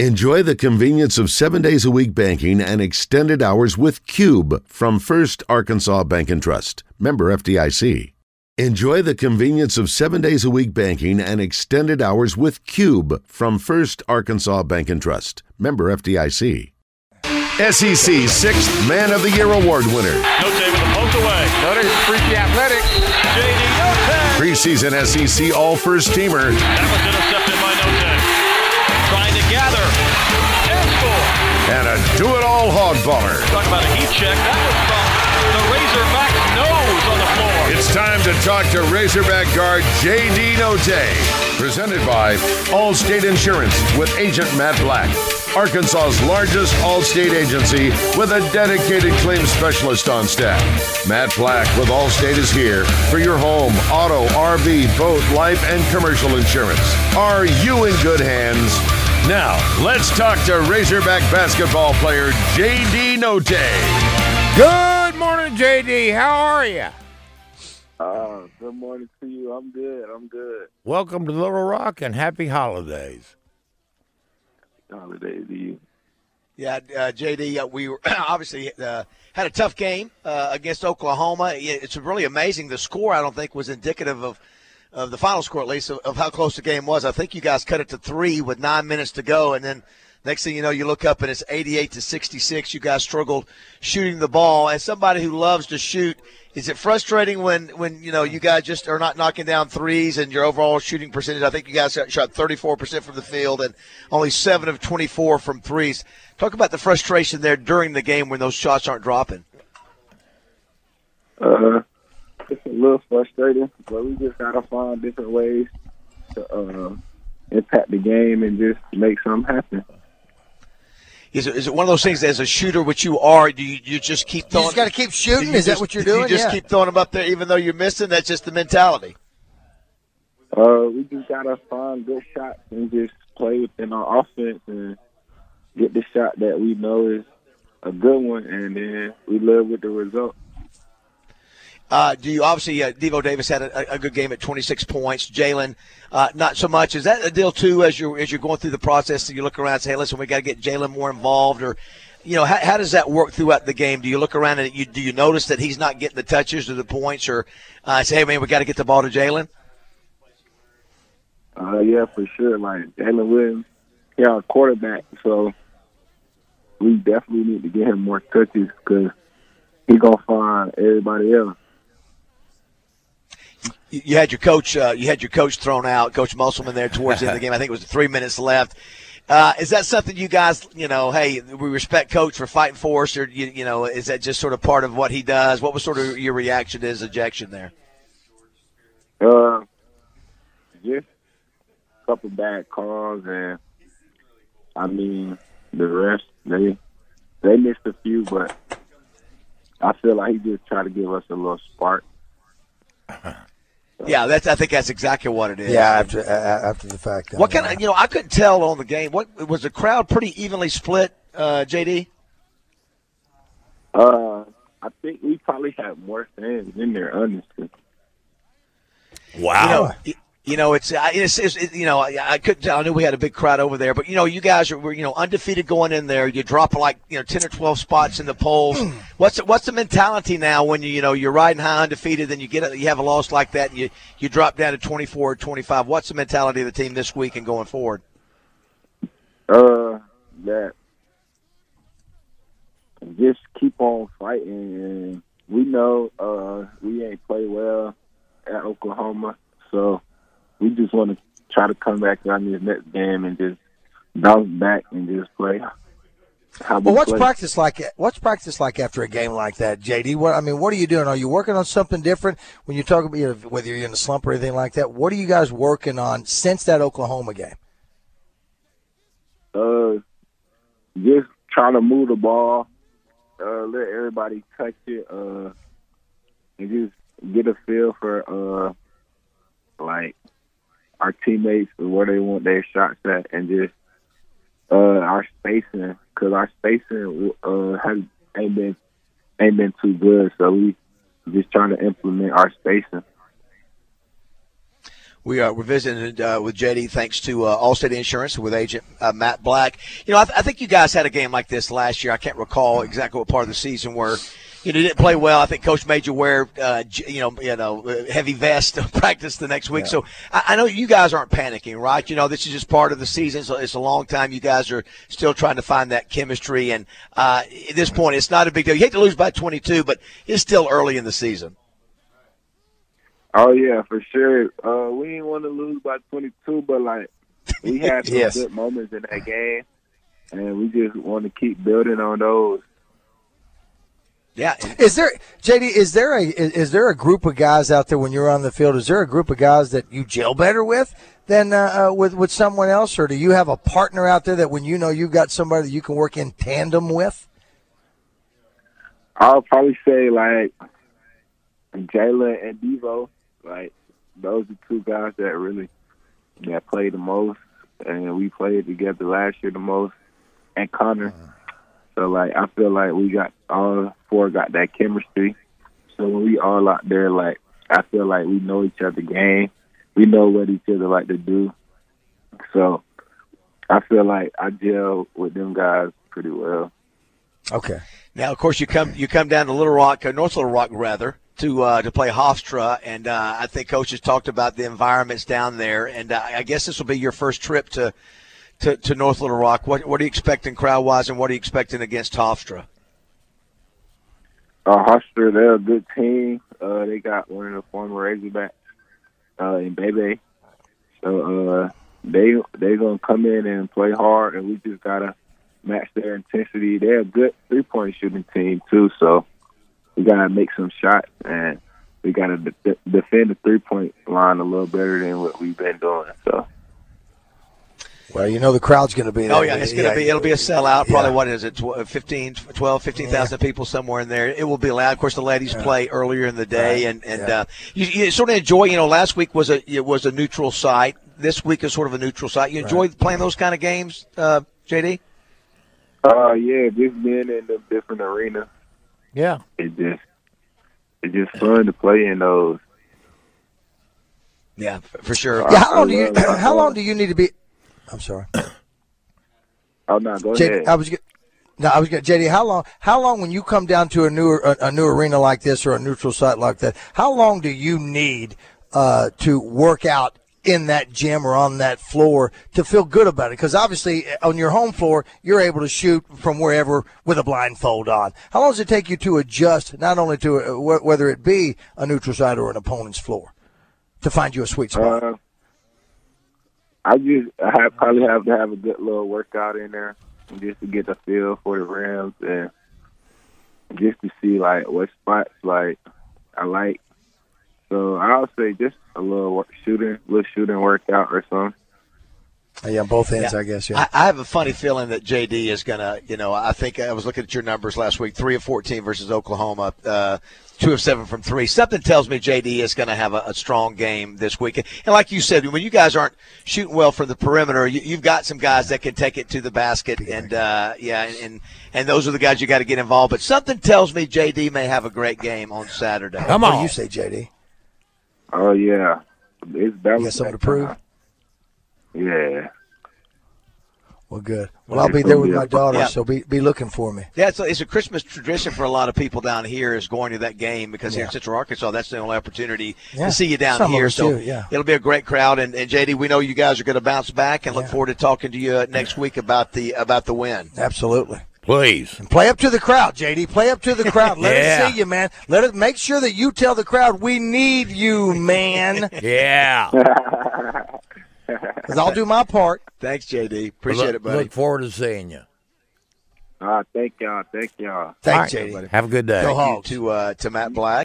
Enjoy the convenience of seven days a week banking and extended hours with Cube from First Arkansas Bank and Trust. Member FDIC. Enjoy the convenience of seven days a week banking and extended hours with Cube from First Arkansas Bank and Trust. Member FDIC. SEC Sixth Man of the Year Award winner. Notae with a poke away. Notae freaky athletic. JD Notae. Preseason SEC All First Teamer. That was intercepted And a do-it-all hog baller. Talk about a heat check. That was from the Razorback nose on the floor. It's time to talk to Razorback guard J.D. Notae. Presented by Allstate Insurance with agent Matt Black. Arkansas's largest Allstate agency with a dedicated claims specialist on staff. Matt Black with Allstate is here for your home, auto, RV, boat, life, and commercial insurance. Are you in good hands? Now, let's talk to Razorback basketball player J.D. Notae. Good morning, JD. How are you? Uh, good morning to you. I'm good. I'm good. Welcome to Little Rock and happy holidays. Holidays to you. Yeah, uh, JD, uh, we were obviously uh, had a tough game uh, against Oklahoma. It's really amazing. The score, I don't think, was indicative of, of the final score, at least, of, of how close the game was. I think you guys cut it to three with nine minutes to go, and then next thing you know, you look up and it's 88 to 66. You guys struggled shooting the ball. As somebody who loves to shoot, is it frustrating when, when you know you guys just are not knocking down threes and your overall shooting percentage? I think you guys shot 34% from the field and only seven of 24 from threes. Talk about the frustration there during the game when those shots aren't dropping. Uh, it's a little frustrating, but we just gotta find different ways to uh, impact the game and just make something happen. Is it, is it one of those things as a shooter, which you are, do you, you just keep throwing? You just got to keep shooting. you Is that what you're doing? You just yeah. keep throwing them up there, even though you're missing. That's just the mentality. Uh, we just gotta find good shots and just play within our offense and get the shot that we know is a good one, and then we live with the result. Uh, do you obviously uh, Devo Davis had a, a good game at 26 points. Jaylin, uh, not so much. Is that a deal too? As you're as you're going through the process, do you look around and say, "Hey, listen, we got to get Jaylin more involved," or you know, how, how does that work throughout the game? Do you look around and you do you notice that he's not getting the touches or the points, or uh, say, "Hey, man, we got to get the ball to Jaylin"? Uh, yeah, for sure. Like Jaylin Williams, he's our quarterback, so we definitely need to get him more touches because he gonna find everybody else. You you had your coach uh, you had your coach thrown out coach musselman there towards the end of the game. I think it was three minutes left. Uh, is that something you guys you know hey we respect coach for fighting for us or you, you know is that just sort of part of what he does? What was sort of your reaction to his ejection there? Uh, just a couple bad calls, and I mean the rest they they missed a few, but I feel like he just tried to give us a little spark. yeah that's i think that's exactly what it is yeah, after a- after the fact. what kind of you know i couldn't tell on the game what was the crowd pretty evenly split uh, jd Uh, I think we probably had more fans in there, honestly. Wow. You know, y- you know, it's, I- it's, it's it, you know, I, I couldn't tell. I knew we had a big crowd over there, but you know, you guys are, were, you know, undefeated going in there. You drop like, you know, 10 or 12 spots in the polls. what's, the- what's the mentality now when you, you know, you're riding high undefeated, then you get, a, you have a loss like that and you, you drop down to 24 or 25. What's the mentality of the team this week and going forward? Uh, that just keep on fighting, and we know uh we ain't play well at Oklahoma, so we just want to try to come back on this next game and just bounce back and just play. Well, what's play. practice like? What's practice like after a game like that, JD? What I mean, what are you doing? Are you working on something different when you talk about you know, whether you're in a slump or anything like that? What are you guys working on since that Oklahoma game? Uh, just trying to move the ball, uh, let everybody touch it, uh, and just get a feel for uh, like our teammates where they want their shots at, and just uh, our spacing because our spacing uh has ain't been ain't been too good, so we just trying to implement our spacing. We are we're visiting uh, with JD thanks to uh, Allstate Insurance with agent uh, Matt Black. You know, I, th- I think you guys had a game like this last year. I can't recall exactly what part of the season where you know, didn't play well. I think Coach made you wear, uh, you know, you know, uh, heavy vest to practice the next week. So I, I know you guys aren't panicking, right? You know, this is just part of the season. So it's a long time. You guys are still trying to find that chemistry, and uh, at this point, it's not a big deal. You hate to lose by 22, but it's still early in the season. Oh yeah, for sure. Uh, we didn't want to lose by 22, but like we had some Yes. good moments in that game, and we just want to keep building on those. Yeah, Is there JD? Is there a is, is there a group of guys out there when you're on the field? Is there a group of guys that you gel better with than uh, uh, with with someone else, or do you have a partner out there that when you know you've got somebody that you can work in tandem with? I'll probably say like Jaylin and Devo, like those are two guys that really that play the most, and we played together last year the most, and Connor. So like I feel like we got all four got that chemistry. So when we all out there, like I feel like we know each other game, we know what each other like to do. So I feel like I gel with them guys pretty well. Okay. Now, of course, you come you come down to Little Rock, uh, North Little Rock, rather, to uh, to play Hofstra, and uh, I think coaches talked about the environments down there, and uh, I guess this will be your first trip to, to to North Little Rock. What what are you expecting crowd wise, and what are you expecting against Hofstra? Uh, Hofstra, they're a good team. Uh, they got one of the former Razorbacks uh, in Bebe. So uh, they they gonna come in and play hard, and we just gotta match their intensity. They're a good three point shooting team too, so we gotta make some shots, and we gotta de- defend the three point line a little better than what we've been doing. So. Well, you know the crowd's going to be there. Oh yeah, it's going to be it'll be a sellout. Probably Yeah. what is it? tw- 15, 12, 15,000 people somewhere in there. It will be loud. Of course, the ladies play earlier in the day, Right. and and Yeah. uh, you, you sort of enjoy. You know, last week was a it was a neutral site. This week is sort of a neutral site. You enjoy playing those kind of games, uh, JD? Uh, yeah, just being in the different arena. Yeah. it just it's just fun to play in those. Yeah, for, for sure. Yeah, how long do you how long do you need to be? I'm sorry. Oh no, go ahead. I was. No, I was going JD. How long? How long when you come down to a new a, a new arena like this or a neutral site like that? How long do you need uh, to work out in that gym or on that floor to feel good about it? Because obviously on your home floor you're able to shoot from wherever with a blindfold on. How long does it take you to adjust not only to uh, wh- whether it be a neutral site or an opponent's floor to find you a sweet spot? Uh, I just I have, probably have to have a good little workout in there just to get the feel for the rims and just to see like what spots like I like. So I'll say just a little shooting, little shooting workout or something. Yeah, both ends, Yeah. I guess. Yeah. I, I have a funny feeling that JD is gonna, you know, I think I was looking at your numbers last week: three of fourteen versus Oklahoma, uh, two of seven from three. Something tells me JD is going to have a, a strong game this week. And like you said, when you guys aren't shooting well from the perimeter, you, you've got some guys that can take it to the basket, and uh, yeah, and and those are the guys you got to get involved. But something tells me JD may have a great game on Saturday. Come what do on. you say, JD? Oh yeah, it's that You got something to prove? time. Yeah. Well, good. Well, I'll be there with my daughter, Yeah. so be be looking for me. Yeah, it's a, it's a Christmas tradition for a lot of people down here is going to that game because here in Central Arkansas, that's the only opportunity Yeah. to see you down Some here. So do, yeah. it'll be a great crowd. And, and JD, we know you guys are going to bounce back and look forward to talking to you uh, next week about the about the win. Absolutely. Please. Play up to the crowd, JD. Play up to the crowd. Let Yeah. us see you, man. Let it make sure that you tell the crowd we need you, man. Yeah. Because I'll do my part. Thanks, JD. Appreciate look, it, buddy. Look forward to seeing you. Ah, thank y'all, thank y'all. Thanks, All right. JD. Have a good day. Go Thank you to uh, to Matt Black.